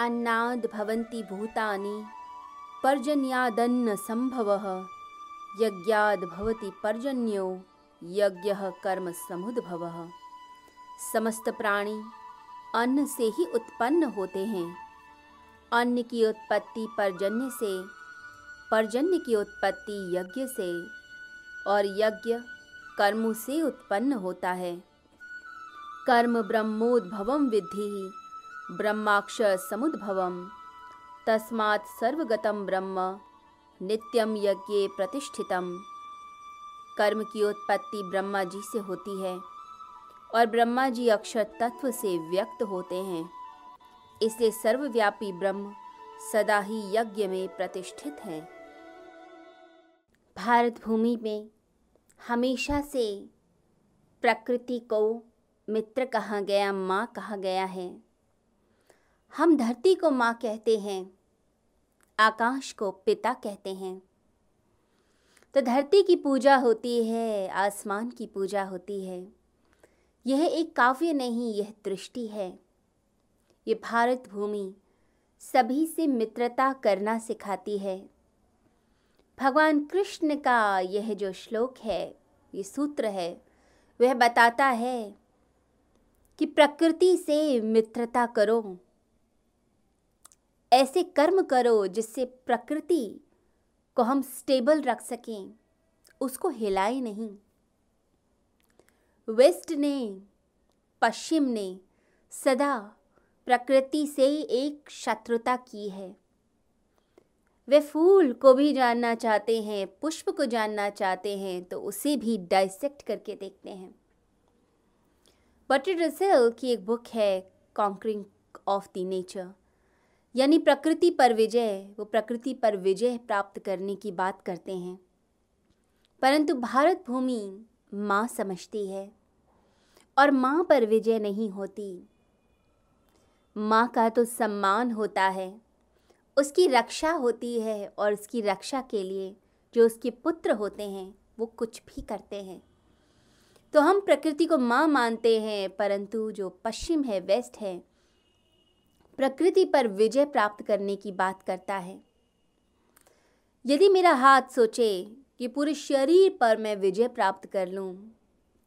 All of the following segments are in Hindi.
अन्नाद् भवन्ति भूतानि, पर्जन्यादन्न संभवः यज्ञाद् भवति पर्जन्यो, यज्ञ कर्म समुद्भवः। समस्त प्राणी अन्न से ही उत्पन्न होते हैं। अन्न की उत्पत्ति पर्जन्य से, पर्जन्य की उत्पत्ति यज्ञ से, और यज्ञ कर्मों से उत्पन्न होता है। कर्म ब्रह्मोद्भवम विद्धि। ब्रह्माक्षर समुद्भवम। तस्मात् सर्वगतम ब्रह्म नित्यम यज्ञ प्रतिष्ठितम। कर्म की उत्पत्ति ब्रह्मा जी से होती है और ब्रह्मा जी अक्षर तत्व से व्यक्त होते हैं। इसलिए सर्वव्यापी ब्रह्म सदा ही यज्ञ में प्रतिष्ठित है। भारत भूमि में हमेशा से प्रकृति को मित्र कहा गया, माँ कहा गया है। हम धरती को माँ कहते हैं, आकाश को पिता कहते हैं। तो धरती की पूजा होती है, आसमान की पूजा होती है। यह एक काव्य नहीं, यह दृष्टि है। ये भारत भूमि सभी से मित्रता करना सिखाती है। भगवान कृष्ण का यह जो श्लोक है, ये सूत्र है, वह बताता है कि प्रकृति से मित्रता करो। ऐसे कर्म करो जिससे प्रकृति को हम स्टेबल रख सकें। उसको हिलाए नहीं। वेस्ट ने, पश्चिम ने सदा प्रकृति से एक शत्रुता की है। वे फूल को भी जानना चाहते हैं, पुष्प को जानना चाहते हैं तो उसे भी डाइसेक्ट करके देखते हैं। बटर रसेल की एक बुक है कॉन्करिंग ऑफ़ द नेचर यानी प्रकृति पर विजय, वो प्रकृति पर विजय प्राप्त करने की बात करते हैं। परंतु भारत भूमि माँ समझती है और माँ पर विजय नहीं होती। माँ का तो सम्मान होता है, उसकी रक्षा होती है और उसकी रक्षा के लिए जो उसके पुत्र होते हैं, वो कुछ भी करते हैं। तो हम प्रकृति को माँ मानते हैं, परंतु जो पश्चिम है, वेस्ट है प्रकृति पर विजय प्राप्त करने की बात करता है। यदि मेरा हाथ सोचे कि पूरे शरीर पर मैं विजय प्राप्त कर लूँ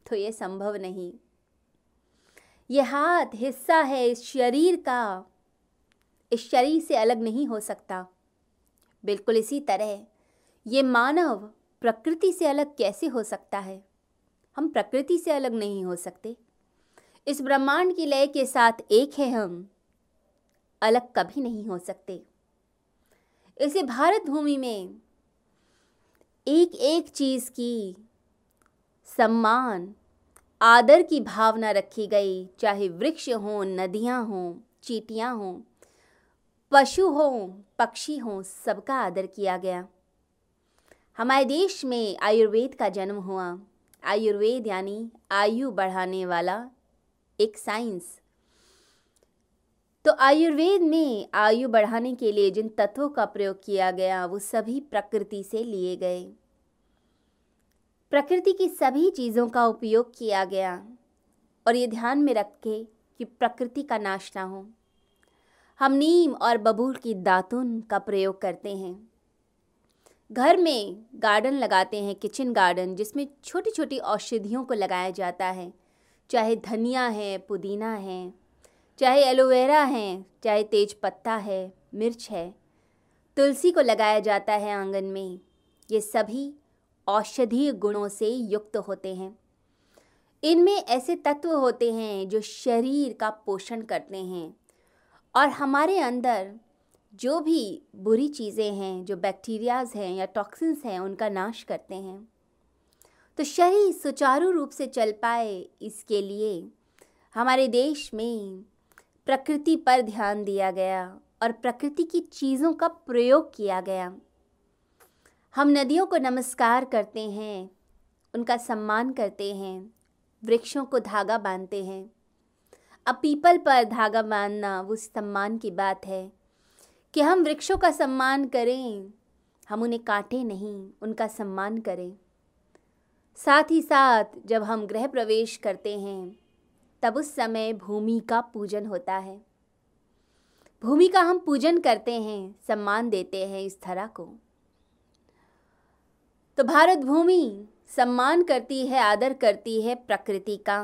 तो ये संभव नहीं। यह हाथ हिस्सा है इस शरीर का। इस शरीर से अलग नहीं हो सकता। बिल्कुल इसी तरह ये मानव प्रकृति से अलग कैसे हो सकता है? हम प्रकृति से अलग नहीं हो सकते। इस ब्रह्मांड की लय के साथ एक है हम। अलग कभी नहीं हो सकते। इसे भारत भूमि में एक एक चीज़ की सम्मान, आदर की भावना रखी गई, चाहे वृक्ष हों, नदियाँ हों, चीटियाँ हों, पशु हों, पक्षी हों, सबका आदर किया गया। हमारे देश में आयुर्वेद का जन्म हुआ। आयुर्वेद यानी आयु बढ़ाने वाला एक साइंस। तो आयुर्वेद में आयु बढ़ाने के लिए जिन तत्वों का प्रयोग किया गया, वो सभी प्रकृति से लिए गए। प्रकृति की सभी चीज़ों का उपयोग किया गया। और ये ध्यान में रखे कि प्रकृति का नाश ना हो। हम नीम और बबूल की दातुन का प्रयोग करते हैं। घर में गार्डन लगाते हैं, किचन गार्डन, जिसमें छोटी छोटी औषधियों को लगाया जाता है। चाहे धनिया है, पुदीना है चाहे एलोवेरा है, चाहे तेज पत्ता है, मिर्च है, तुलसी को लगाया जाता है आँगन में। ये सभी औषधीय गुणों से युक्त होते हैं। इनमें ऐसे तत्व होते हैं जो शरीर का पोषण करते हैं और हमारे अंदर जो भी बुरी चीज़ें हैं, जो बैक्टीरियाज हैं या टॉक्सिन्स हैं, उनका नाश करते हैं। तो शरीर सुचारू रूप से चल पाए इसके लिए हमारे देश में प्रकृति पर ध्यान दिया गया और प्रकृति की चीज़ों का प्रयोग किया गया। हम नदियों को नमस्कार करते हैं, उनका सम्मान करते हैं, वृक्षों को धागा बांधते हैं। अब पीपल पर धागा बांधना वो सम्मान की बात है कि हम वृक्षों का सम्मान करें, हम उन्हें काटें नहीं, उनका सम्मान करें। साथ ही साथ जब हम गृह प्रवेश करते हैं तब उस समय भूमि का पूजन होता है। भूमि का हम पूजन करते हैं, सम्मान देते हैं इस धरा को। तो भारत भूमि सम्मान करती है, आदर करती है प्रकृति का।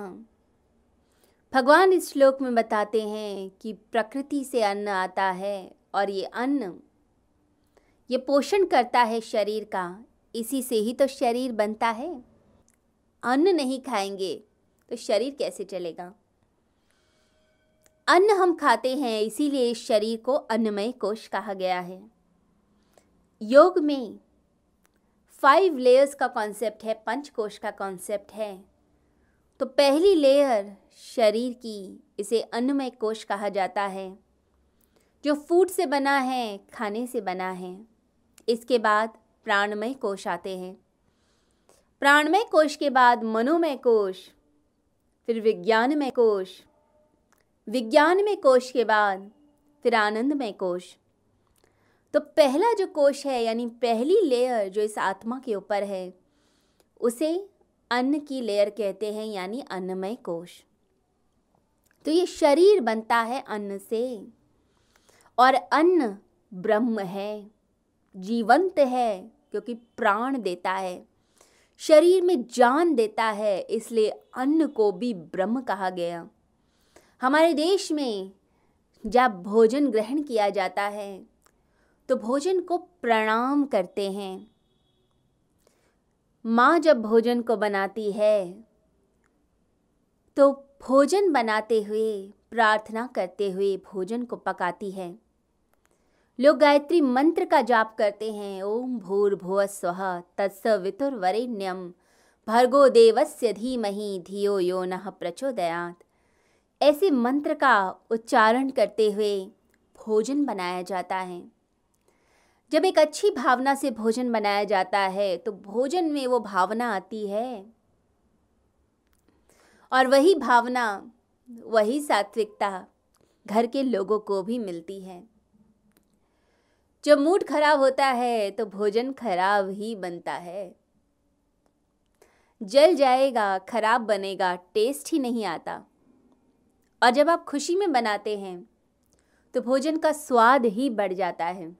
भगवान इस श्लोक में बताते हैं कि प्रकृति से अन्न आता है और ये अन्न, ये पोषण करता है शरीर का। इसी से ही तो शरीर बनता है। अन्न नहीं खाएँगे तो शरीर कैसे चलेगा? अन्न हम खाते हैं, इसीलिए इस शरीर को अन्नमय कोश कहा गया है। योग में फाइव लेयर्स का कॉन्सेप्ट है पंच कोश का कॉन्सेप्ट है। तो पहली लेयर शरीर की, इसे अन्नमय कोश कहा जाता है। जो फ़ूड से बना है, खाने से बना है। इसके बाद प्राणमय कोश आते हैं। प्राणमय कोश के बाद मनोमय कोश फिर विज्ञानमय कोश। विज्ञानमय कोश के बाद फिर आनंदमय कोश। तो पहला जो कोश है, यानी पहली लेयर जो इस आत्मा के ऊपर है, उसे अन्न की लेयर कहते हैं, यानी अन्नमय कोश। तो ये शरीर बनता है अन्न से, और अन्न ब्रह्म है, जीवंत है, क्योंकि प्राण देता है। शरीर में जान देता है, इसलिए अन्न को भी ब्रह्म कहा गया। हमारे देश में जब भोजन ग्रहण किया जाता है तो भोजन को प्रणाम करते हैं। माँ जब भोजन को बनाती है तो भोजन बनाते हुए प्रार्थना करते हुए भोजन को पकाती है। लोग गायत्री मंत्र का जाप करते हैं। ओम भूर्भुव स्व तत्सवितुर्वरेण्यम भर्गो देवस्य धीमहि धियो यो न प्रचोदयात। ऐसे मंत्र का उच्चारण करते हुए भोजन बनाया जाता है। जब एक अच्छी भावना से भोजन बनाया जाता है तो भोजन में वो भावना आती है। और वही भावना, वही सात्विकता घर के लोगों को भी मिलती है। जब मूड खराब होता है तो भोजन खराब ही बनता है। जल जाएगा, खराब बनेगा टेस्ट ही नहीं आता। और जब आप खुशी में बनाते हैं तो भोजन का स्वाद ही बढ़ जाता है।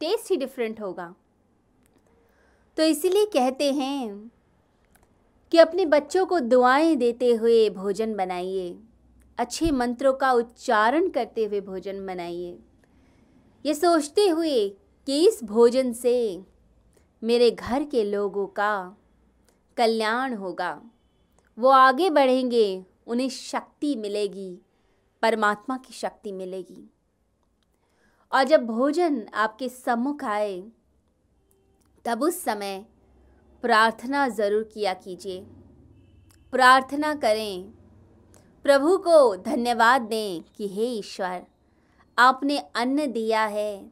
टेस्ट ही डिफरेंट होगा। तो इसीलिए कहते हैं कि अपने बच्चों को दुआएँ देते हुए भोजन बनाइए। अच्छे मंत्रों का उच्चारण करते हुए भोजन बनाइए। ये सोचते हुए कि इस भोजन से मेरे घर के लोगों का कल्याण होगा। वो आगे बढ़ेंगे, उन्हें शक्ति मिलेगी, परमात्मा की शक्ति मिलेगी। और जब भोजन आपके सम्मुख आए, तब उस समय प्रार्थना ज़रूर किया कीजिए। प्रार्थना करें, प्रभु को धन्यवाद दें कि हे ईश्वर आपने अन्न दिया है।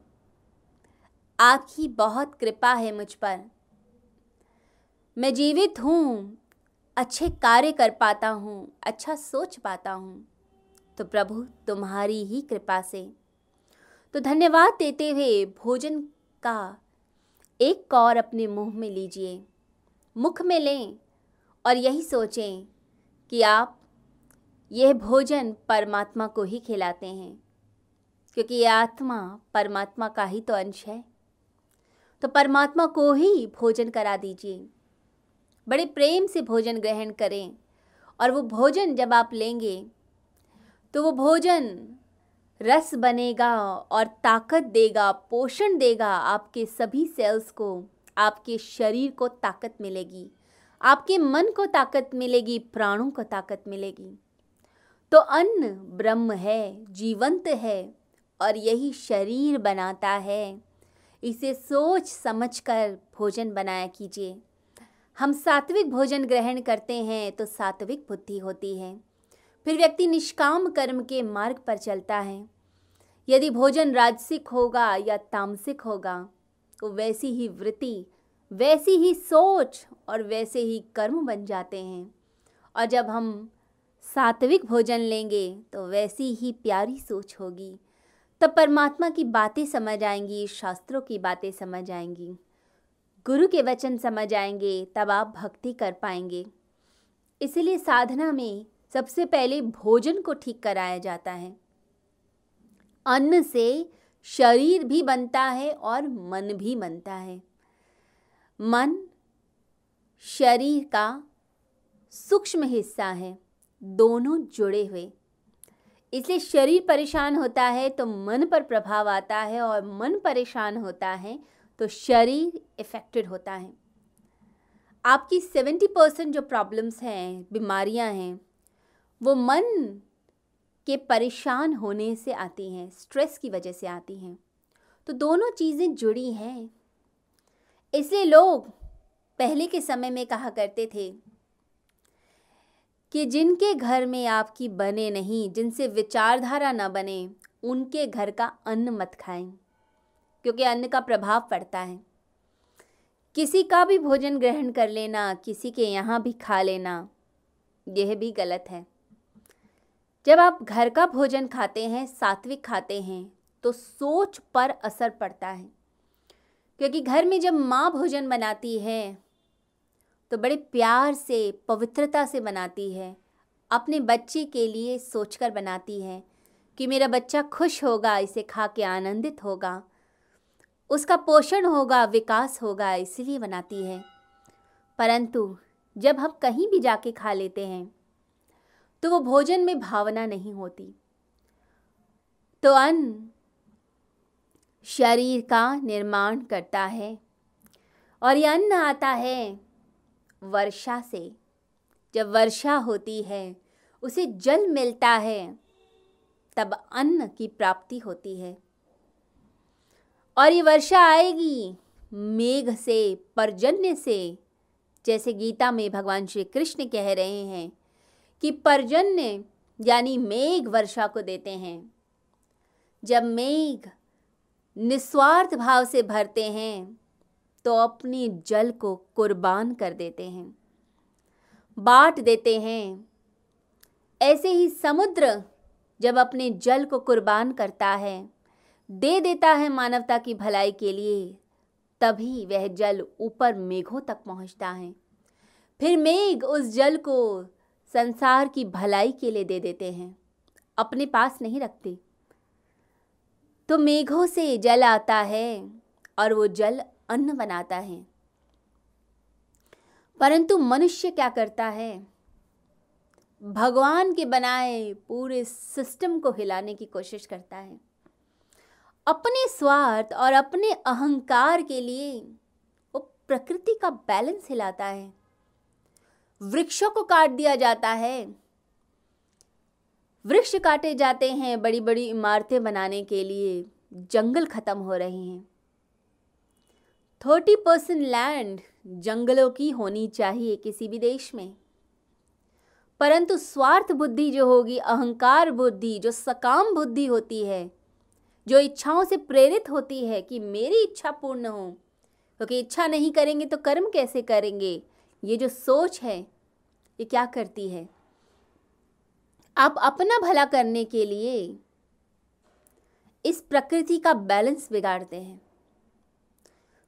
आपकी बहुत कृपा है मुझ पर। मैं जीवित हूँ, अच्छे कार्य कर पाता हूँ अच्छा सोच पाता हूँ। तो प्रभु, तुम्हारी ही कृपा से। तो धन्यवाद देते हुए भोजन का एक कौर अपने मुँह में लीजिए, मुख में लें और यही सोचें कि आप यह भोजन परमात्मा को ही खिलाते हैं। क्योंकि ये आत्मा परमात्मा का ही तो अंश है। तो परमात्मा को ही भोजन करा दीजिए। बड़े प्रेम से भोजन ग्रहण करें और वो भोजन जब आप लेंगे तो वो भोजन रस बनेगा और ताकत देगा, पोषण देगा आपके सभी सेल्स को, आपके शरीर को ताकत मिलेगी, आपके मन को ताकत मिलेगी, प्राणों को ताकत मिलेगी। तो अन्न ब्रह्म है, जीवंत है और यही शरीर बनाता है। इसे सोच समझकर भोजन बनाया कीजिए। हम सात्विक भोजन ग्रहण करते हैं तो सात्विक बुद्धि होती है। फिर व्यक्ति निष्काम कर्म के मार्ग पर चलता है। यदि भोजन राजसिक होगा या तामसिक होगा तो वैसी ही वृत्ति, वैसी ही सोच और वैसे ही कर्म बन जाते हैं। और जब हम सात्विक भोजन लेंगे तो वैसी ही प्यारी सोच होगी। तब परमात्मा की बातें समझ आएँगी, शास्त्रों की बातें समझ आएँगी। गुरु के वचन समझ आएँगे, तब आप भक्ति कर पाएँगे। इसलिए साधना में सबसे पहले भोजन को ठीक कराया जाता है। अन्न से शरीर भी बनता है और मन भी बनता है। मन शरीर का सूक्ष्म हिस्सा है, दोनों जुड़े हुए। इसलिए शरीर परेशान होता है तो मन पर प्रभाव आता है और मन परेशान होता है तो शरीर इफ़ेक्टेड होता है। आपकी सेवेंटी परसेंट जो प्रॉब्लम्स हैं, बीमारियाँ हैं, वो मन के परेशान होने से आती हैं स्ट्रेस की वजह से आती हैं। तो दोनों चीज़ें जुड़ी हैं। इसलिए लोग पहले के समय में कहा करते थे कि जिनके घर में आपकी बने नहीं, जिनसे विचारधारा न बने, उनके घर का अन्न मत खाएँ, क्योंकि अन्न का प्रभाव पड़ता है। किसी का भी भोजन ग्रहण कर लेना, किसी के यहाँ भी खा लेना, यह भी गलत है। जब आप घर का भोजन खाते हैं, सात्विक खाते हैं तो सोच पर असर पड़ता है। क्योंकि घर में जब माँ भोजन बनाती है तो बड़े प्यार से, पवित्रता से बनाती है। अपने बच्चे के लिए सोचकर बनाती है कि मेरा बच्चा खुश होगा, इसे खा के आनंदित होगा। उसका पोषण होगा, विकास होगा, इसलिए बनाती है। परंतु जब हम कहीं भी जाके खा लेते हैं तो वो भोजन में भावना नहीं होती। तो अन्न शरीर का निर्माण करता है और ये अन्न आता है वर्षा से। जब वर्षा होती है, उसे जल मिलता है, तब अन्न की प्राप्ति होती है। और ये वर्षा आएगी मेघ से, परजन्य से, जैसे गीता में भगवान श्री कृष्ण कह रहे हैं कि परजन्य यानी मेघ वर्षा को देते हैं। जब मेघ निस्वार्थ भाव से भरते हैं तो अपने जल को कुर्बान कर देते हैं। बांट देते हैं। ऐसे ही समुद्र जब अपने जल को कुर्बान करता है, दे देता है मानवता की भलाई के लिए, तभी वह जल ऊपर मेघों तक पहुँचता है। फिर मेघ उस जल को संसार की भलाई के लिए दे देते हैं। अपने पास नहीं रखते। तो मेघों से जल आता है और वो जल अन्न बनाता है। परंतु मनुष्य क्या करता है? भगवान के बनाए पूरे सिस्टम को हिलाने की कोशिश करता है। अपने स्वार्थ और अपने अहंकार के लिए वो प्रकृति का बैलेंस हिलाता है। वृक्षों को काट दिया जाता है। वृक्ष काटे जाते हैं बड़ी बड़ी इमारतें बनाने के लिए। जंगल खत्म हो रहे हैं। थर्टी परसेंट लैंड जंगलों की होनी चाहिए किसी भी देश में। परंतु स्वार्थ बुद्धि जो होगी, अहंकार बुद्धि, जो सकाम बुद्धि होती है, जो इच्छाओं से प्रेरित होती है कि मेरी इच्छा पूर्ण हो, क्योंकि तो इच्छा नहीं करेंगे तो कर्म कैसे करेंगे? ये जो सोच है, ये क्या करती है? आप अपना भला करने के लिए इस प्रकृति का बैलेंस बिगाड़ते हैं।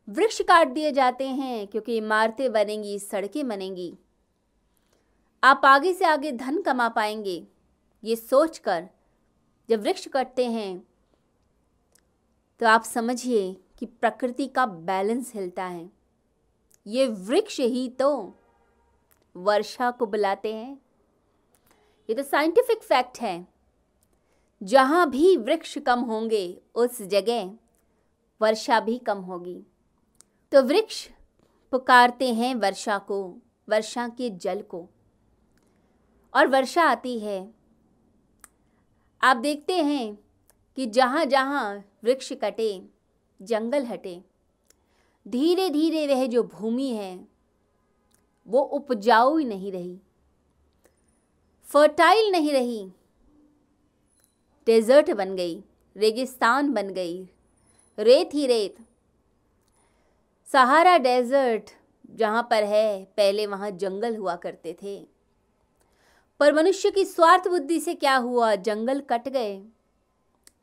वृक्ष काट दिए जाते हैं क्योंकि इमारतें बनेंगी, सड़कें बनेंगी। आप आगे से आगे धन कमा पाएँगे। ये सोचकर जब वृक्ष कटते हैं तो आप समझिए कि प्रकृति का बैलेंस हिलता है। ये वृक्ष ही तो वर्षा को बुलाते हैं। ये तो साइंटिफिक फैक्ट है। जहाँ भी वृक्ष कम होंगे, उस जगह वर्षा भी कम होगी। तो वृक्ष पुकारते हैं वर्षा को, वर्षा के जल को। और वर्षा आती है। आप देखते हैं कि जहाँ जहाँ वृक्ष कटे, जंगल हटे धीरे धीरे वह जो भूमि है, वो उपजाऊ ही नहीं रही फर्टाइल नहीं रही डेजर्ट बन गई, रेगिस्तान बन गई, रेत ही रेत। सहारा डेजर्ट जहाँ पर है, पहले वहाँ जंगल हुआ करते थे। पर मनुष्य की स्वार्थ बुद्धि से क्या हुआ? जंगल कट गए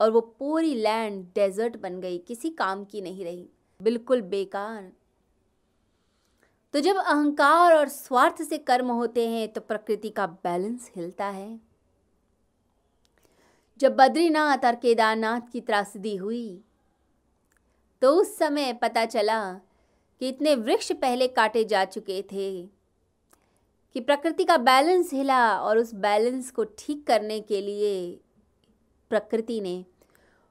और वो पूरी लैंड डेजर्ट बन गई, किसी काम की नहीं रही। बिल्कुल बेकार। तो जब अहंकार और स्वार्थ से कर्म होते हैं तो प्रकृति का बैलेंस हिलता है। जब बद्रीनाथ और केदारनाथ की त्रासदी हुई तो उस समय पता चला कि इतने वृक्ष पहले काटे जा चुके थे, कि प्रकृति का बैलेंस हिला और उस बैलेंस को ठीक करने के लिए प्रकृति ने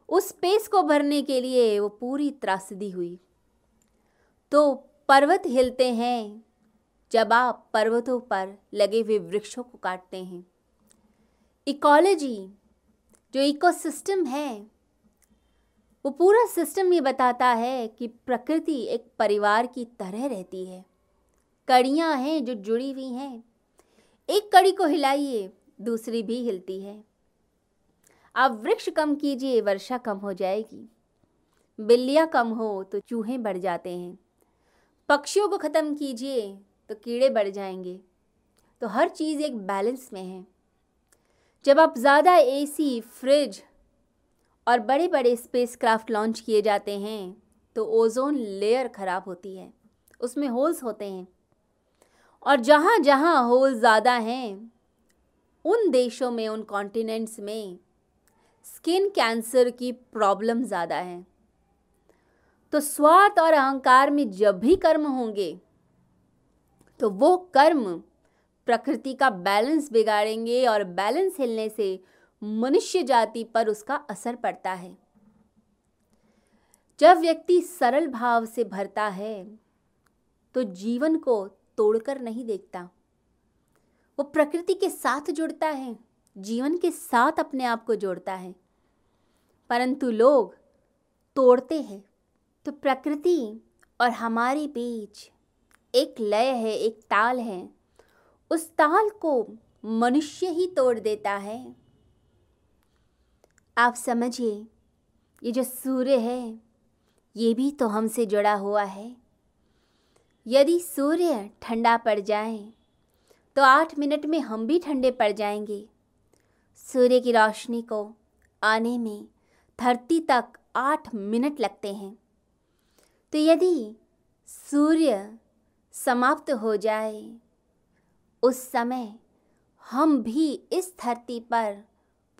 उस स्पेस को भरने के लिए वो पूरी त्रासदी हुई। तो पर्वत हिलते हैं जब आप पर्वतों पर लगे हुए वृक्षों को काटते हैं। इकोलॉजी जो इकोसिस्टम है वो पूरा सिस्टम ये बताता है कि प्रकृति एक परिवार की तरह रहती है। कड़ियाँ हैं जो जुड़ी हुई हैं। एक कड़ी को हिलाइए, दूसरी भी हिलती है। आप वृक्ष कम कीजिए, वर्षा कम हो जाएगी। बिल्लियाँ कम हो तो चूहे बढ़ जाते हैं। पक्षियों को ख़त्म कीजिए तो कीड़े बढ़ जाएँगे। तो हर चीज़ एक बैलेंस में है। जब आप ज़्यादा एसी, फ्रिज और बड़े बड़े स्पेस क्राफ्ट लॉन्च किए जाते हैं तो ओजोन लेयर ख़राब होती है। उसमें होल्स होते हैं। और जहाँ जहाँ होल ज़्यादा हैं, उन देशों में, उन कॉन्टिनेंट्स में स्किन कैंसर की प्रॉब्लम ज़्यादा है। तो स्वार्थ और अहंकार में जब भी कर्म होंगे तो वो कर्म प्रकृति का बैलेंस बिगाड़ेंगे और बैलेंस हिलने से मनुष्य जाति पर उसका असर पड़ता है। जब व्यक्ति सरल भाव से भरता है तो जीवन को तोड़कर नहीं देखता। वो प्रकृति के साथ जुड़ता है, जीवन के साथ अपने आप को जोड़ता है। परंतु लोग तोड़ते हैं तो प्रकृति और हमारे बीच एक लय है, एक ताल है। उस ताल को मनुष्य ही तोड़ देता है। आप समझिए, ये जो सूर्य है, ये भी तो हमसे जुड़ा हुआ है। यदि सूर्य ठंडा पड़ जाए तो आठ मिनट में हम भी ठंडे पड़ जाएँगे। सूर्य की रोशनी को आने में धरती तक आठ मिनट लगते हैं। तो यदि सूर्य समाप्त हो जाए, उस समय हम भी इस धरती पर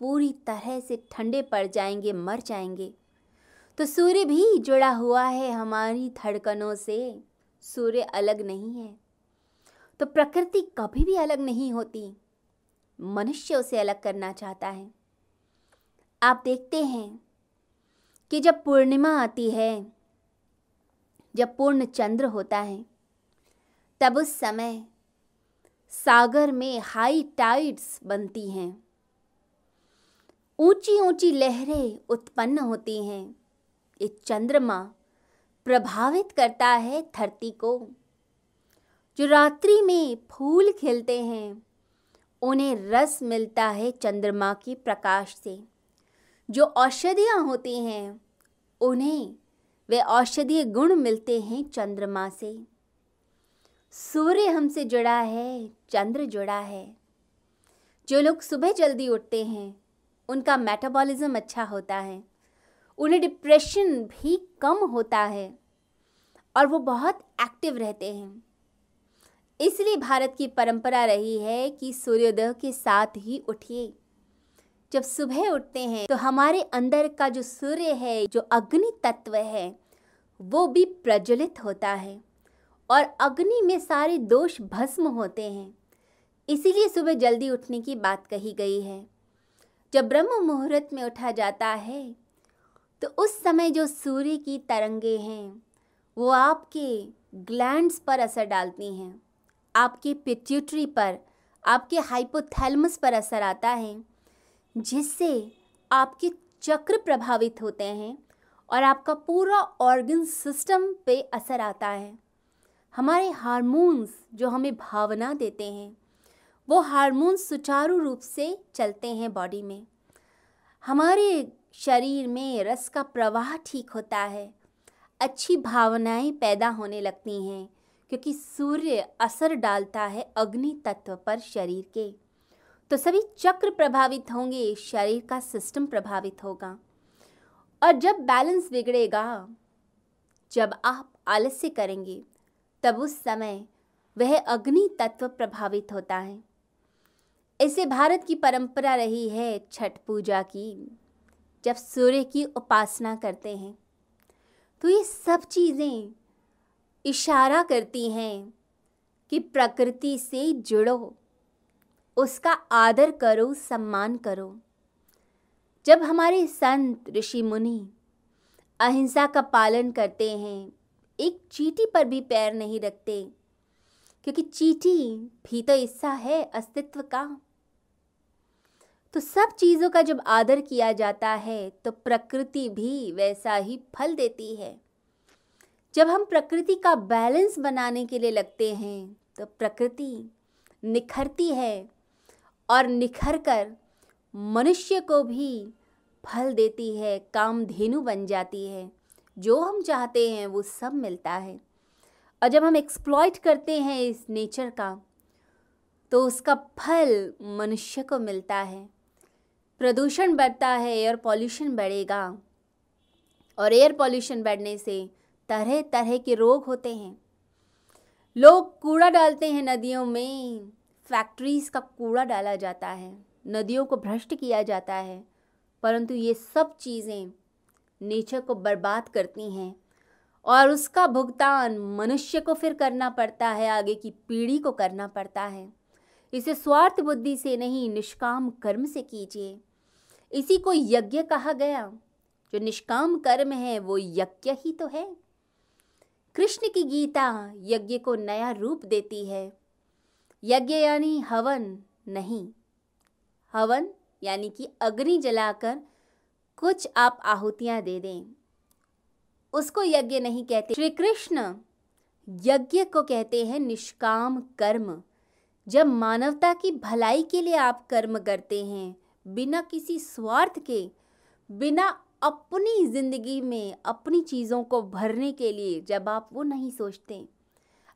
पूरी तरह से ठंडे पड़ जाएँगे, मर जाएँगे। तो सूर्य भी जुड़ा हुआ है हमारी धड़कनों से। सूर्य अलग नहीं है। तो प्रकृति कभी भी अलग नहीं होती। मनुष्य उसे अलग करना चाहता है। आप देखते हैं कि जब पूर्णिमा आती है, जब पूर्ण चंद्र होता है, तब उस समय सागर में हाई टाइड्स बनती हैं। ऊँची ऊँची लहरें उत्पन्न होती हैं। ये चंद्रमा प्रभावित करता है धरती को। जो रात्रि में फूल खिलते हैं, उन्हें रस मिलता है चंद्रमा की प्रकाश से। जो औषधियाँ होती हैं, उन्हें वे औषधीय गुण मिलते हैं चंद्रमा से। सूर्य हमसे जुड़ा है, चंद्र जुड़ा है। जो लोग सुबह जल्दी उठते हैं उनका मेटाबॉलिज्म अच्छा होता है। उन्हें डिप्रेशन भी कम होता है और वो बहुत एक्टिव रहते हैं। इसलिए भारत की परंपरा रही है कि सूर्योदय के साथ ही उठिए। जब सुबह उठते हैं तो हमारे अंदर का जो सूर्य है, जो अग्नि तत्व है, वो भी प्रज्वलित होता है और अग्नि में सारे दोष भस्म होते हैं। इसीलिए सुबह जल्दी उठने की बात कही गई है। जब ब्रह्म मुहूर्त में उठा जाता है तो उस समय जो सूर्य की तरंगे हैं, वो आपके ग्लैंड्स पर असर डालती हैं। आपके पिट्यूटरी पर, आपके हाइपोथैलमस पर असर आता है, जिससे आपके चक्र प्रभावित होते हैं और आपका पूरा ऑर्गन सिस्टम पे असर आता है। हमारे हार्मोन्स जो हमें भावना देते हैं वो हार्मोन सुचारू रूप से चलते हैं बॉडी में। हमारे शरीर में रस का प्रवाह ठीक होता है। अच्छी भावनाएँ पैदा होने लगती हैं, क्योंकि सूर्य असर डालता है अग्नि तत्व पर शरीर के। तो सभी चक्र प्रभावित होंगे, शरीर का सिस्टम प्रभावित होगा। और जब बैलेंस बिगड़ेगा, जब आप आलस्य करेंगे, तब उस समय वह अग्नि तत्व प्रभावित होता है। ऐसे भारत की परंपरा रही है छठ पूजा की, जब सूर्य की उपासना करते हैं। तो ये सब चीज़ें इशारा करती हैं कि प्रकृति से जुड़ो, उसका आदर करो, सम्मान करो। जब हमारे संत, ऋषि मुनि अहिंसा का पालन करते हैं, एक चीटी पर भी पैर नहीं रखते, क्योंकि चीटी भी तो हिस्सा है अस्तित्व का। तो सब चीज़ों का जब आदर किया जाता है तो प्रकृति भी वैसा ही फल देती है। जब हम प्रकृति का बैलेंस बनाने के लिए लगते हैं तो प्रकृति निखरती है और निखर कर मनुष्य को भी फल देती है काम धेनु बन जाती है। जो हम चाहते हैं, वो सब मिलता है। और जब हम एक्सप्लॉइट करते हैं इस नेचर का तो उसका फल मनुष्य को मिलता है। प्रदूषण बढ़ता है एयर पॉल्यूशन बढ़ेगा। और एयर पॉल्यूशन बढ़ने से तरह तरह के रोग होते हैं। लोग कूड़ा डालते हैं नदियों में। फैक्ट्रीज़ का कूड़ा डाला जाता है। नदियों को भ्रष्ट किया जाता है। परंतु ये सब चीज़ें नेचर को बर्बाद करती हैं। और उसका भुगतान मनुष्य को फिर करना पड़ता है। आगे की पीढ़ी को करना पड़ता है। इसे स्वार्थ बुद्धि से नहीं, निष्काम कर्म से कीजिए। इसी को यज्ञ कहा गया। जो निष्काम कर्म है, वो यज्ञ ही तो है। कृष्ण की गीता यज्ञ को नया रूप देती है। यज्ञ यानी हवन नहीं। हवन यानी कि अग्नि जलाकर कुछ आप आहुतियाँ दे दें। उसको यज्ञ नहीं कहते। श्री कृष्ण यज्ञ को कहते हैं निष्काम कर्म। जब मानवता की भलाई के लिए आप कर्म करते हैं बिना किसी स्वार्थ के, बिना अपनी ज़िंदगी में अपनी चीज़ों को भरने के लिए जब आप वो नहीं सोचते,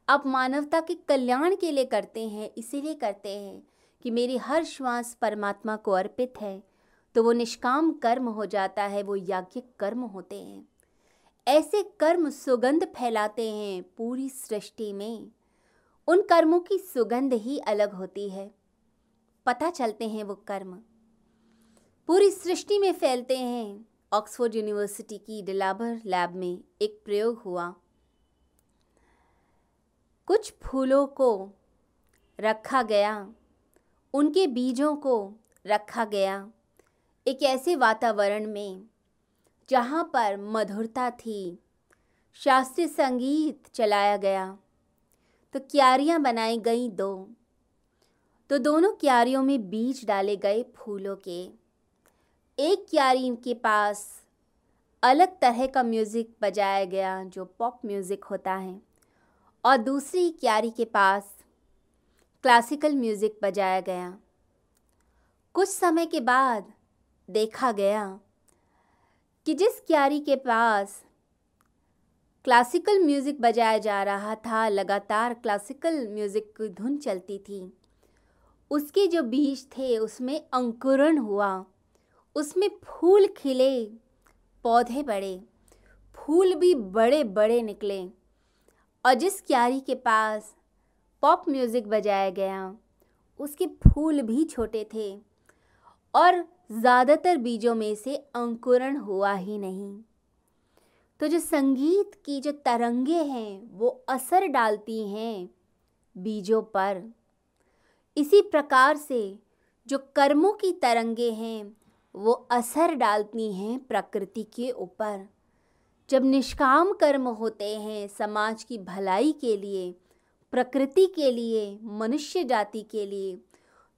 आप मानवता के कल्याण के लिए करते हैं, इसीलिए करते हैं कि मेरी हर श्वास परमात्मा को अर्पित है तो वो निष्काम कर्म हो जाता है, वो याज्ञिक कर्म होते हैं। ऐसे कर्म सुगंध फैलाते हैं पूरी सृष्टि में। उन कर्मों की सुगंध ही अलग होती है। पता चलते हैं वो कर्म। पूरी सृष्टि में फैलते हैं। ऑक्सफोर्ड यूनिवर्सिटी की डिलाबर लैब में एक प्रयोग हुआ। कुछ फूलों को रखा गया। उनके बीजों को रखा गया। एक ऐसे वातावरण में जहाँ पर मधुरता थी। शास्त्रीय संगीत चलाया गया। तो क्यारियाँ बनाई गई दो। तो दोनों क्यारियों में बीज डाले गए फूलों के। एक क्यारी के पास अलग तरह का म्यूज़िक बजाया गया जो पॉप म्यूज़िक होता है और दूसरी क्यारी के पास क्लासिकल म्यूज़िक बजाया गया। कुछ समय के बाद देखा गया कि जिस क्यारी के पास क्लासिकल म्यूज़िक बजाया जा रहा था, लगातार क्लासिकल म्यूज़िक की धुन चलती थी, उसके जो बीज थे, उसमें अंकुरण हुआ। उसमें फूल खिले, पौधे बड़े फूल भी बड़े बड़े निकले। और जिस क्यारी के पास पॉप म्यूज़िक बजाया गया। उसके फूल भी छोटे थे और ज़्यादातर बीजों में से अंकुरण हुआ ही नहीं। तो जो संगीत की जो तरंगे हैं, वो असर डालती हैं बीजों पर। इसी प्रकार से जो कर्मों की तरंगे हैं वो असर डालती हैं प्रकृति के ऊपर। जब निष्काम कर्म होते हैं समाज की भलाई के लिए, प्रकृति के लिए, मनुष्य जाति के लिए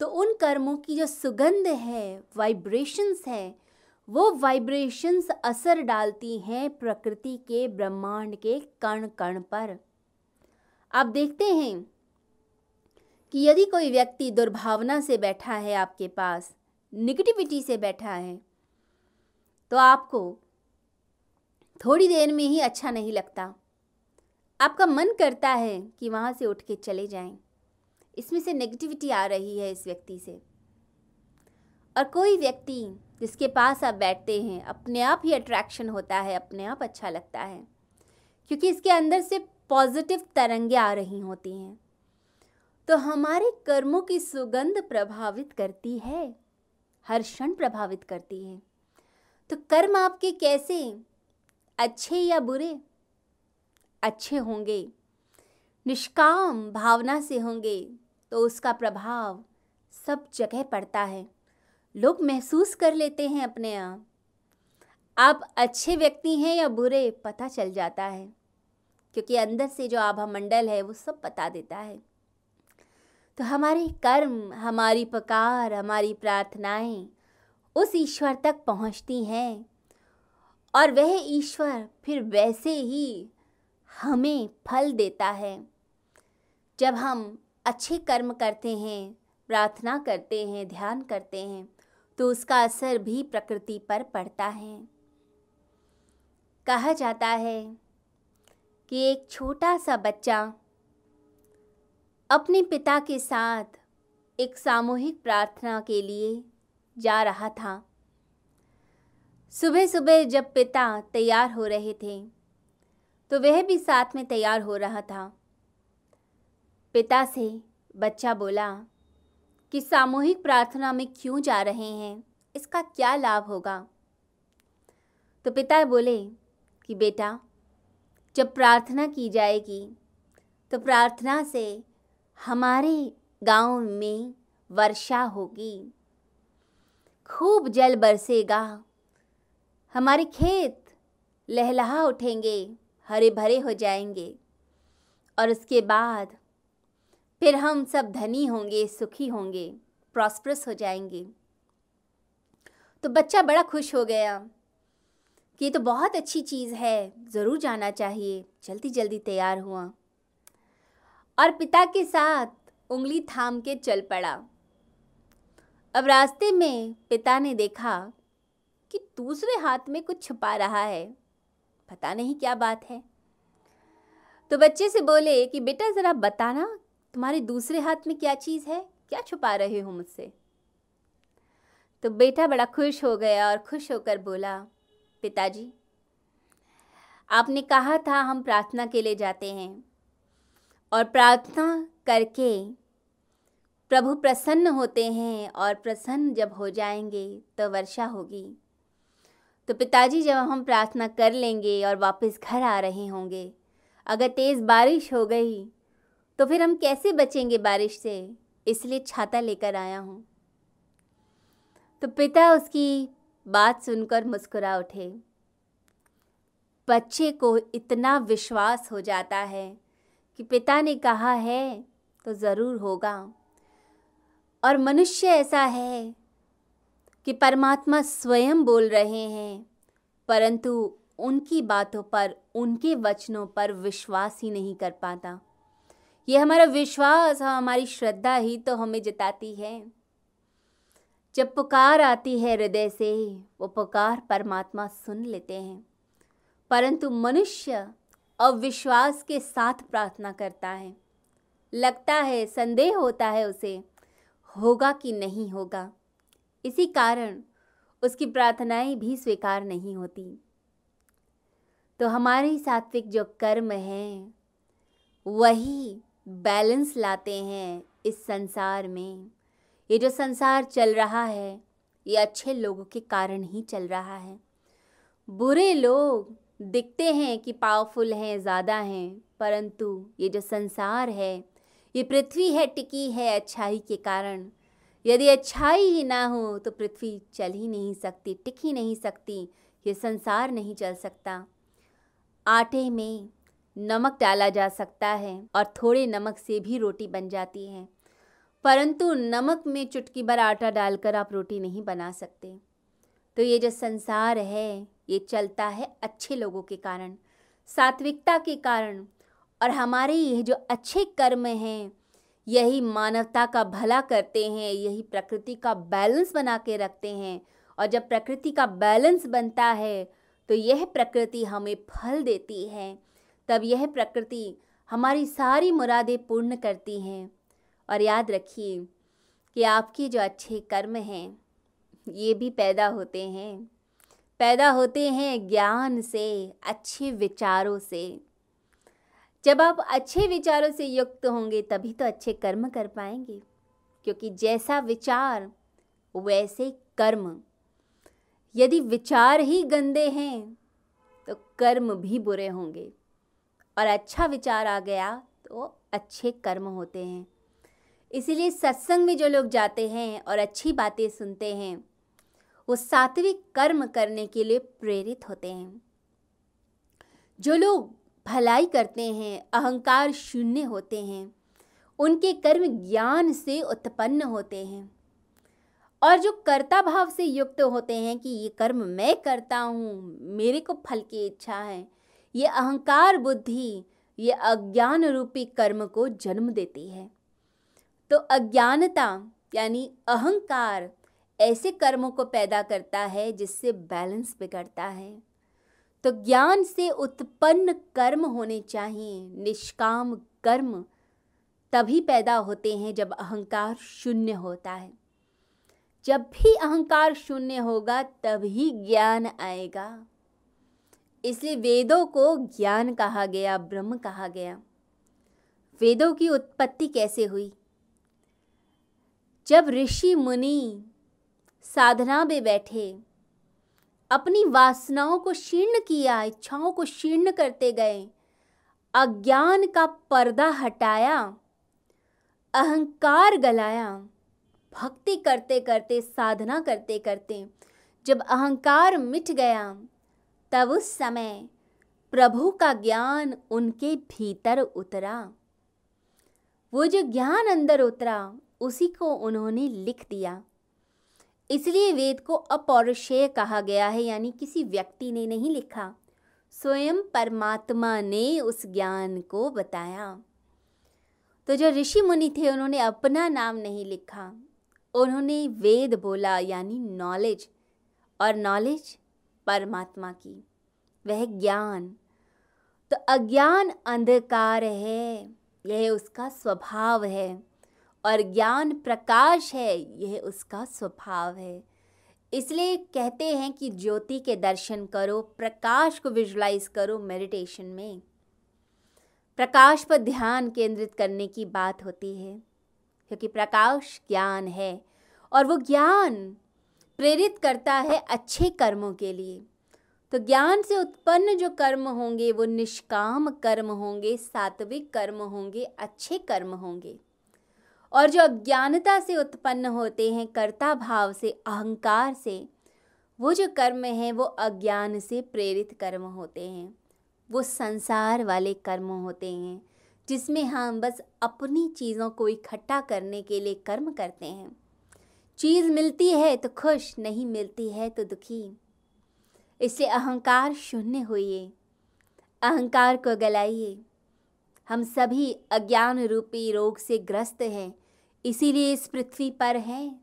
तो उन कर्मों की जो सुगंध है वाइब्रेशंस है, वो वाइब्रेशंस असर डालती हैं प्रकृति के ब्रह्मांड के कण कण पर। आप देखते हैं कि यदि कोई व्यक्ति दुर्भावना से बैठा है आपके पास निगेटिविटी से बैठा है तो आपको थोड़ी देर में ही अच्छा नहीं लगता। आपका मन करता है कि वहाँ से उठ के चले जाएँ। इसमें से नेगेटिविटी आ रही है इस व्यक्ति से। और कोई व्यक्ति जिसके पास आप बैठते हैं, अपने आप ही अट्रैक्शन होता है, अपने आप अच्छा लगता है, क्योंकि इसके अंदर से पॉजिटिव तरंगे आ रही होती हैं। तो हमारे कर्मों की सुगंध प्रभावित करती है। हर क्षण प्रभावित करती है। तो कर्म आपके कैसे? अच्छे या बुरे? अच्छे होंगे। निष्काम भावना से होंगे तो उसका प्रभाव सब जगह पड़ता है। लोग महसूस कर लेते हैं अपने आप। आप अच्छे व्यक्ति हैं या बुरे, पता चल जाता है। क्योंकि अंदर से जो आभा मंडल है, वो सब बता देता है। तो हमारे कर्म, हमारी पकार, हमारी प्रार्थनाएँ उस ईश्वर तक पहुँचती हैं। और वह ईश्वर फिर वैसे ही हमें फल देता है। जब हम अच्छे कर्म करते हैं, प्रार्थना करते हैं, ध्यान करते हैं तो उसका असर भी प्रकृति पर पड़ता है। कहा जाता है कि एक छोटा सा बच्चा अपने पिता के साथ एक सामूहिक प्रार्थना के लिए जा रहा था। सुबह सुबह जब पिता तैयार हो रहे थे तो वह भी साथ में तैयार हो रहा था। पिता से बच्चा बोला कि सामूहिक प्रार्थना में क्यों जा रहे हैं? इसका क्या लाभ होगा? तो पिता बोले कि बेटा, जब प्रार्थना की जाएगी तो प्रार्थना से हमारे गाँव में वर्षा होगी। खूब जल बरसेगा। हमारे खेत लहलहा उठेंगे हरे भरे हो जाएँगे। और उसके बाद फिर हम सब धनी होंगे, सुखी होंगे प्रॉस्परस हो जाएँगे। तो बच्चा बड़ा खुश हो गया कि ये तो बहुत अच्छी चीज़ है, ज़रूर जाना चाहिए। जल्दी जल्दी तैयार हुआ। और पिता के साथ उंगली थाम के चल पड़ा। अब रास्ते में पिता ने देखा कि दूसरे हाथ में कुछ छुपा रहा है। पता नहीं क्या बात है। तो बच्चे से बोले कि, बेटा, ज़रा बताना, तुम्हारे दूसरे हाथ में क्या चीज़ है? क्या छुपा रहे हो मुझसे? तो बेटा बड़ा खुश हो गया और खुश होकर बोला, पिताजी, आपने कहा था हम प्रार्थना के लिए जाते हैं। और प्रार्थना करके प्रभु प्रसन्न होते हैं और प्रसन्न जब हो जाएँगे तो वर्षा होगी। तो पिताजी, जब हम प्रार्थना कर लेंगे और वापस घर आ रहे होंगे, अगर तेज़ बारिश हो गई तो फिर हम कैसे बचेंगे बारिश से? इसलिए छाता लेकर आया हूँ। तो पिता उसकी बात सुनकर मुस्कुरा उठे। बच्चे को इतना विश्वास हो जाता है कि पिता ने कहा है तो ज़रूर होगा। और मनुष्य ऐसा है कि परमात्मा स्वयं बोल रहे हैं, परंतु उनकी बातों पर, उनके वचनों पर विश्वास ही नहीं कर पाता। ये हमारा विश्वास और हमारी श्रद्धा ही तो हमें जताती है। जब पुकार आती है हृदय से, वो पुकार परमात्मा सुन लेते हैं। परंतु मनुष्य अविश्वास के साथ प्रार्थना करता है। लगता है, संदेह होता है उसे, होगा कि नहीं होगा। इसी कारण उसकी प्रार्थनाएँ भी स्वीकार नहीं होती। तो हमारे सात्विक जो कर्म हैं, वही बैलेंस लाते हैं इस संसार में। ये जो संसार चल रहा है, ये अच्छे लोगों के कारण ही चल रहा है। बुरे लोग दिखते हैं कि पावरफुल हैं, ज़्यादा हैं, परंतु ये जो संसार है, ये पृथ्वी है, टिकी है अच्छाई के कारण। यदि अच्छाई ही ना हो तो पृथ्वी चल ही नहीं सकती, टिक ही नहीं सकती, ये संसार नहीं चल सकता। आटे में नमक डाला जा सकता है और थोड़े नमक से भी रोटी बन जाती है, परंतु नमक में चुटकी भर आटा डालकर आप रोटी नहीं बना सकते। तो ये जो संसार है ये चलता है अच्छे लोगों के कारण, सात्विकता के कारण। और हमारे ये जो अच्छे कर्म हैं, यही मानवता का भला करते हैं, यही प्रकृति का बैलेंस बना के रखते हैं। और जब प्रकृति का बैलेंस बनता है तो यह प्रकृति हमें फल देती है। तब यह प्रकृति हमारी सारी मुरादें पूर्ण करती हैं। और याद रखिए कि आपके जो अच्छे कर्म हैं, ये भी पैदा होते हैं। पैदा होते हैं ज्ञान से, अच्छे विचारों से। जब आप अच्छे विचारों से युक्त होंगे, तभी तो अच्छे कर्म कर पाएँगे। क्योंकि जैसा विचार, वैसे कर्म। यदि विचार ही गंदे हैं तो कर्म भी बुरे होंगे। और अच्छा विचार आ गया तो अच्छे कर्म होते हैं। इसीलिए सत्संग में जो लोग जाते हैं और अच्छी बातें सुनते हैं वो सात्विक कर्म करने के लिए प्रेरित होते हैं। जो लोग भलाई करते हैं, अहंकार शून्य होते हैं, उनके कर्म ज्ञान से उत्पन्न होते हैं। और जो कर्ता भाव से युक्त होते हैं कि ये कर्म मैं करता हूँ, मेरे को फल की इच्छा है, ये अहंकार बुद्धि, ये अज्ञान रूपी कर्म को जन्म देती है। तो अज्ञानता, यानी अहंकार ऐसे कर्मों को पैदा करता है जिससे बैलेंस बिगड़ता है। तो ज्ञान से उत्पन्न कर्म होने चाहिए, निष्काम कर्म तभी पैदा होते हैं जब अहंकार शून्य होता है। जब भी अहंकार शून्य होगा, तभी ज्ञान आएगा। इसलिए वेदों को ज्ञान कहा गया, ब्रह्म कहा गया। वेदों की उत्पत्ति कैसे हुई? जब ऋषि मुनि साधना में बैठे। अपनी वासनाओं को क्षीर्ण किया, इच्छाओं को क्षीर्ण करते गए। अज्ञान का पर्दा हटाया। अहंकार गलाया। भक्ति करते करते, साधना करते करते, जब अहंकार मिट गया, तब उस समय प्रभु का ज्ञान उनके भीतर उतरा। वो जो ज्ञान अंदर उतरा, उसी को उन्होंने लिख दिया। इसलिए वेद को अपौरुषेय कहा गया है, यानी किसी व्यक्ति ने नहीं लिखा। स्वयं परमात्मा ने उस ज्ञान को बताया। तो जो ऋषि मुनि थे, उन्होंने अपना नाम नहीं लिखा। उन्होंने वेद बोला, यानी नॉलेज और नॉलेज परमात्मा की। वह ज्ञान। तो अज्ञान अंधकार है, यह उसका स्वभाव है। और ज्ञान प्रकाश है, यह उसका स्वभाव है। इसलिए कहते हैं कि ज्योति के दर्शन करो, प्रकाश को विजुलाइज करो मेडिटेशन में। प्रकाश पर ध्यान केंद्रित करने की बात होती है, क्योंकि प्रकाश ज्ञान है और वो ज्ञान प्रेरित करता है अच्छे कर्मों के लिए। तो ज्ञान से उत्पन्न जो कर्म होंगे, वो निष्काम कर्म होंगे, सात्विक कर्म होंगे, अच्छे कर्म होंगे। और जो अज्ञानता से उत्पन्न होते हैं कर्ता भाव से, अहंकार से, वो जो कर्म हैं, वो अज्ञान से प्रेरित कर्म होते हैं। वो संसार वाले कर्म होते हैं, जिसमें हम बस अपनी चीज़ों को इकट्ठा करने के लिए कर्म करते हैं। चीज़ मिलती है तो खुश, नहीं मिलती है तो दुखी। इसलिए अहंकार शून्य होइए। अहंकार को गलाइए। हम सभी अज्ञान रूपी रोग से ग्रस्त हैं, इसीलिए इस पृथ्वी पर हैं।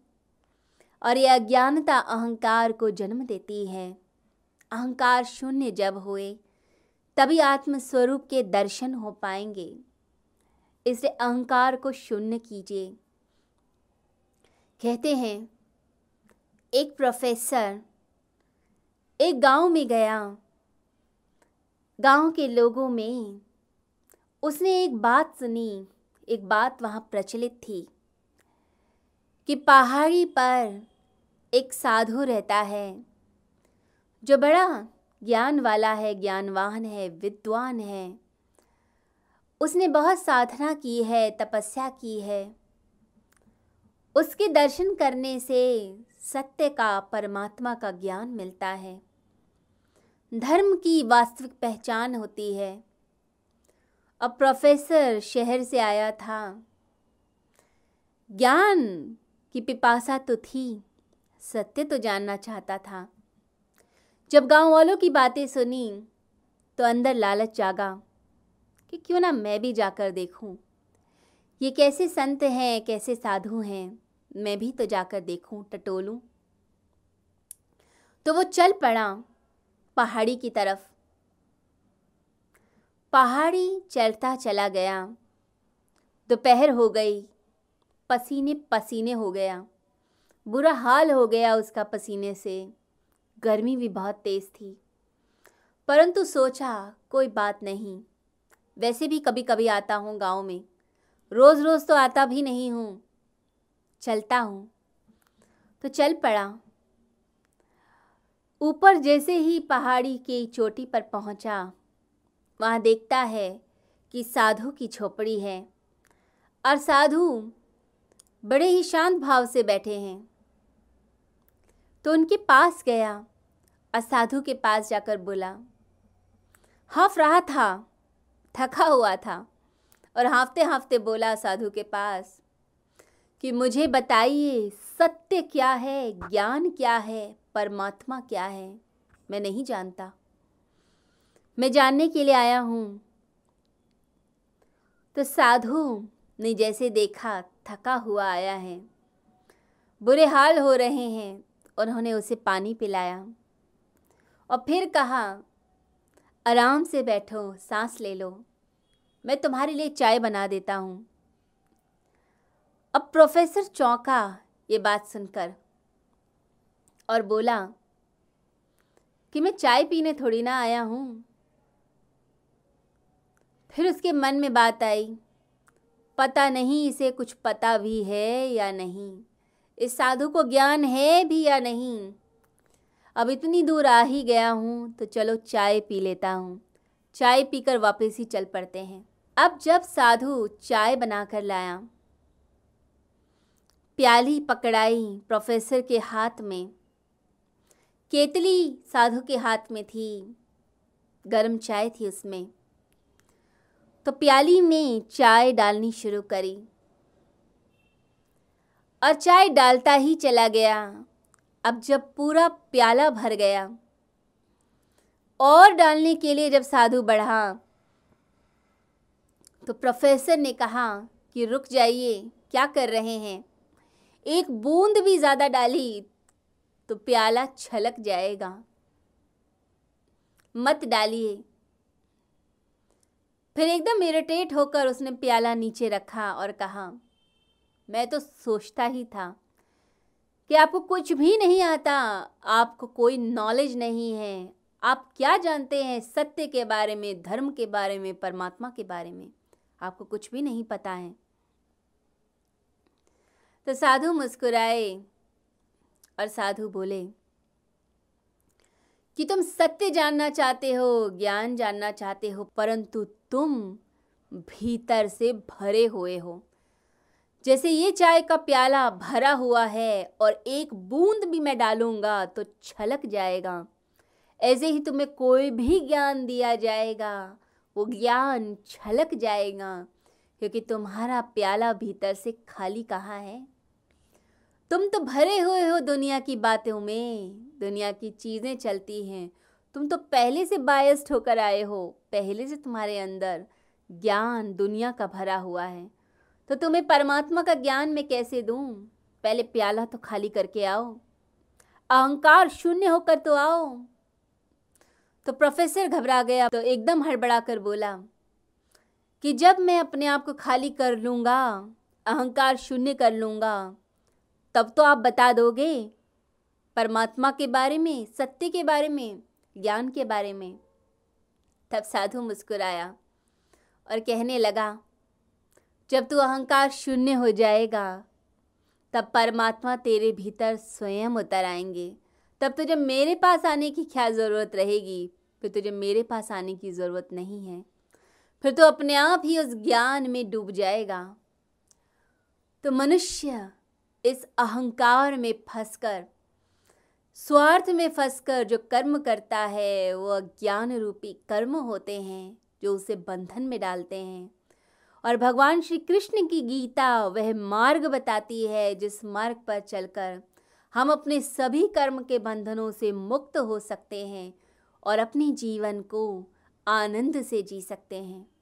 और ये अज्ञानता अहंकार को जन्म देती है। अहंकार शून्य जब हुए, तभी आत्मस्वरूप के दर्शन हो पाएँगे। इसलिए अहंकार को शून्य कीजिए। कहते हैं, एक प्रोफेसर एक गाँव में गया। गाँव के लोगों में उसने एक बात सुनी, एक बात वहाँ प्रचलित थी कि पहाड़ी पर एक साधु रहता है, जो बड़ा ज्ञान वाला है, ज्ञानवान है, विद्वान है। उसने बहुत साधना की है, तपस्या की है। उसके दर्शन करने से सत्य का, परमात्मा का ज्ञान मिलता है। धर्म की वास्तविक पहचान होती है। अब प्रोफेसर शहर से आया था। ज्ञान की पिपासा तो थी, सत्य तो जानना चाहता था। जब गाँव वालों की बातें सुनी तो अंदर लालच जागा कि क्यों ना मैं भी जाकर देखूँ। ये कैसे संत हैं, कैसे साधु हैं, मैं भी तो जाकर देखूँ, टटोलूं। तो वो चल पड़ा, पहाड़ी की तरफ़। पहाड़ी चलता चला गया। दोपहर हो गई, पसीने पसीने हो गया। बुरा हाल हो गया उसका पसीने से। गर्मी भी बहुत तेज़ थी। परंतु सोचा, कोई बात नहीं। वैसे भी कभी कभी आता हूँ गाँव में। रोज़ रोज़ तो आता भी नहीं हूँ। चलता हूँ। तो चल पड़ा। ऊपर जैसे ही पहाड़ी की चोटी पर पहुँचा वहाँ देखता है कि साधु की झोपड़ी है और साधु बड़े ही शांत भाव से बैठे हैं। तो उनके पास गया और साधु के पास जाकर बोला, हफ रहा था, थका हुआ था और हाँफते हाँफते बोला साधु के पास कि मुझे बताइए, सत्य क्या है, ज्ञान क्या है, परमात्मा क्या है? मैं नहीं जानता। मैं जानने के लिए आया हूँ। तो साधु ने जैसे देखा, थका हुआ आया है। बुरे हाल हो रहे हैं, उन्होंने उसे पानी पिलाया और फिर कहा, आराम से बैठो, सांस ले लो। मैं तुम्हारे लिए चाय बना देता हूँ। अब प्रोफेसर चौंका ये बात सुनकर और बोला, कि मैं चाय पीने थोड़ी ना आया हूँ। फिर उसके मन में बात आई, पता नहीं इसे कुछ पता भी है या नहीं? इस साधु को ज्ञान है भी या नहीं? अब इतनी दूर आ ही गया हूँ तो चलो चाय पी लेता हूँ। चाय पीकर वापस ही चल पड़ते हैं। अब जब साधु चाय बनाकर लाया, प्याली पकड़ाई प्रोफेसर के हाथ में। केतली साधु के हाथ में थी, गर्म चाय थी उसमें। तो प्याली में चाय डालनी शुरू करी। और चाय डालता ही चला गया। अब जब पूरा प्याला भर गया। और डालने के लिए जब साधु बढ़ा तो प्रोफेसर ने कहा कि रुक जाइए, क्या कर रहे हैं? एक बूंद भी ज़्यादा डाली तो प्याला छलक जाएगा। मत डालिए। फिर एकदम इरिटेट होकर उसने प्याला नीचे रखा और कहा, मैं तो सोचता ही था कि आपको कुछ भी नहीं आता, आपको कोई नॉलेज नहीं है। आप क्या जानते हैं सत्य के बारे में, धर्म के बारे में, परमात्मा के बारे में? आपको कुछ भी नहीं पता है। तो साधु मुस्कुराए और साधु बोले कि तुम सत्य जानना चाहते हो, ज्ञान जानना चाहते हो, परंतु तुम भीतर से भरे हुए हो। जैसे ये चाय का प्याला भरा हुआ है और एक बूंद भी मैं डालूँगा तो छलक जाएगा। ऐसे ही तुम्हें कोई भी ज्ञान दिया जाएगा, वो ज्ञान छलक जाएगा, क्योंकि तुम्हारा प्याला भीतर से खाली कहाँ है? तुम तो भरे हुए हो दुनिया की बातों में। दुनिया की चीज़ें चलती हैं। तुम तो पहले से बायस्ड होकर आए हो, पहले से तुम्हारे अंदर ज्ञान दुनिया का भरा हुआ है। तो तुम्हें परमात्मा का ज्ञान मैं कैसे दूँ? पहले प्याला तो खाली करके आओ। अहंकार शून्य होकर तो आओ। तो प्रोफेसर घबरा गया तो एकदम हड़बड़ा कर बोला कि जब मैं अपने आप को खाली कर लूँगा, अहंकार शून्य कर लूँगा, तब तो आप बता दोगे परमात्मा के बारे में, सत्य के बारे में, ज्ञान के बारे में। तब साधु मुस्कुराया और कहने लगा, जब तू अहंकार शून्य हो जाएगा, तब परमात्मा तेरे भीतर स्वयं उतर आएँगे। तब तुझे मेरे पास आने की क्या ज़रूरत रहेगी? फिर तुझे मेरे पास आने की ज़रूरत नहीं है। फिर तो अपने आप ही उस ज्ञान में डूब जाएगा। तो मनुष्य इस अहंकार में फंसकर स्वार्थ में फंसकर जो कर्म करता है, वो अज्ञान रूपी कर्म होते हैं, जो उसे बंधन में डालते हैं। और भगवान श्री कृष्ण की गीता वह मार्ग बताती है, जिस मार्ग पर चलकर हम अपने सभी कर्म के बंधनों से मुक्त हो सकते हैं और अपने जीवन को आनंद से जी सकते हैं।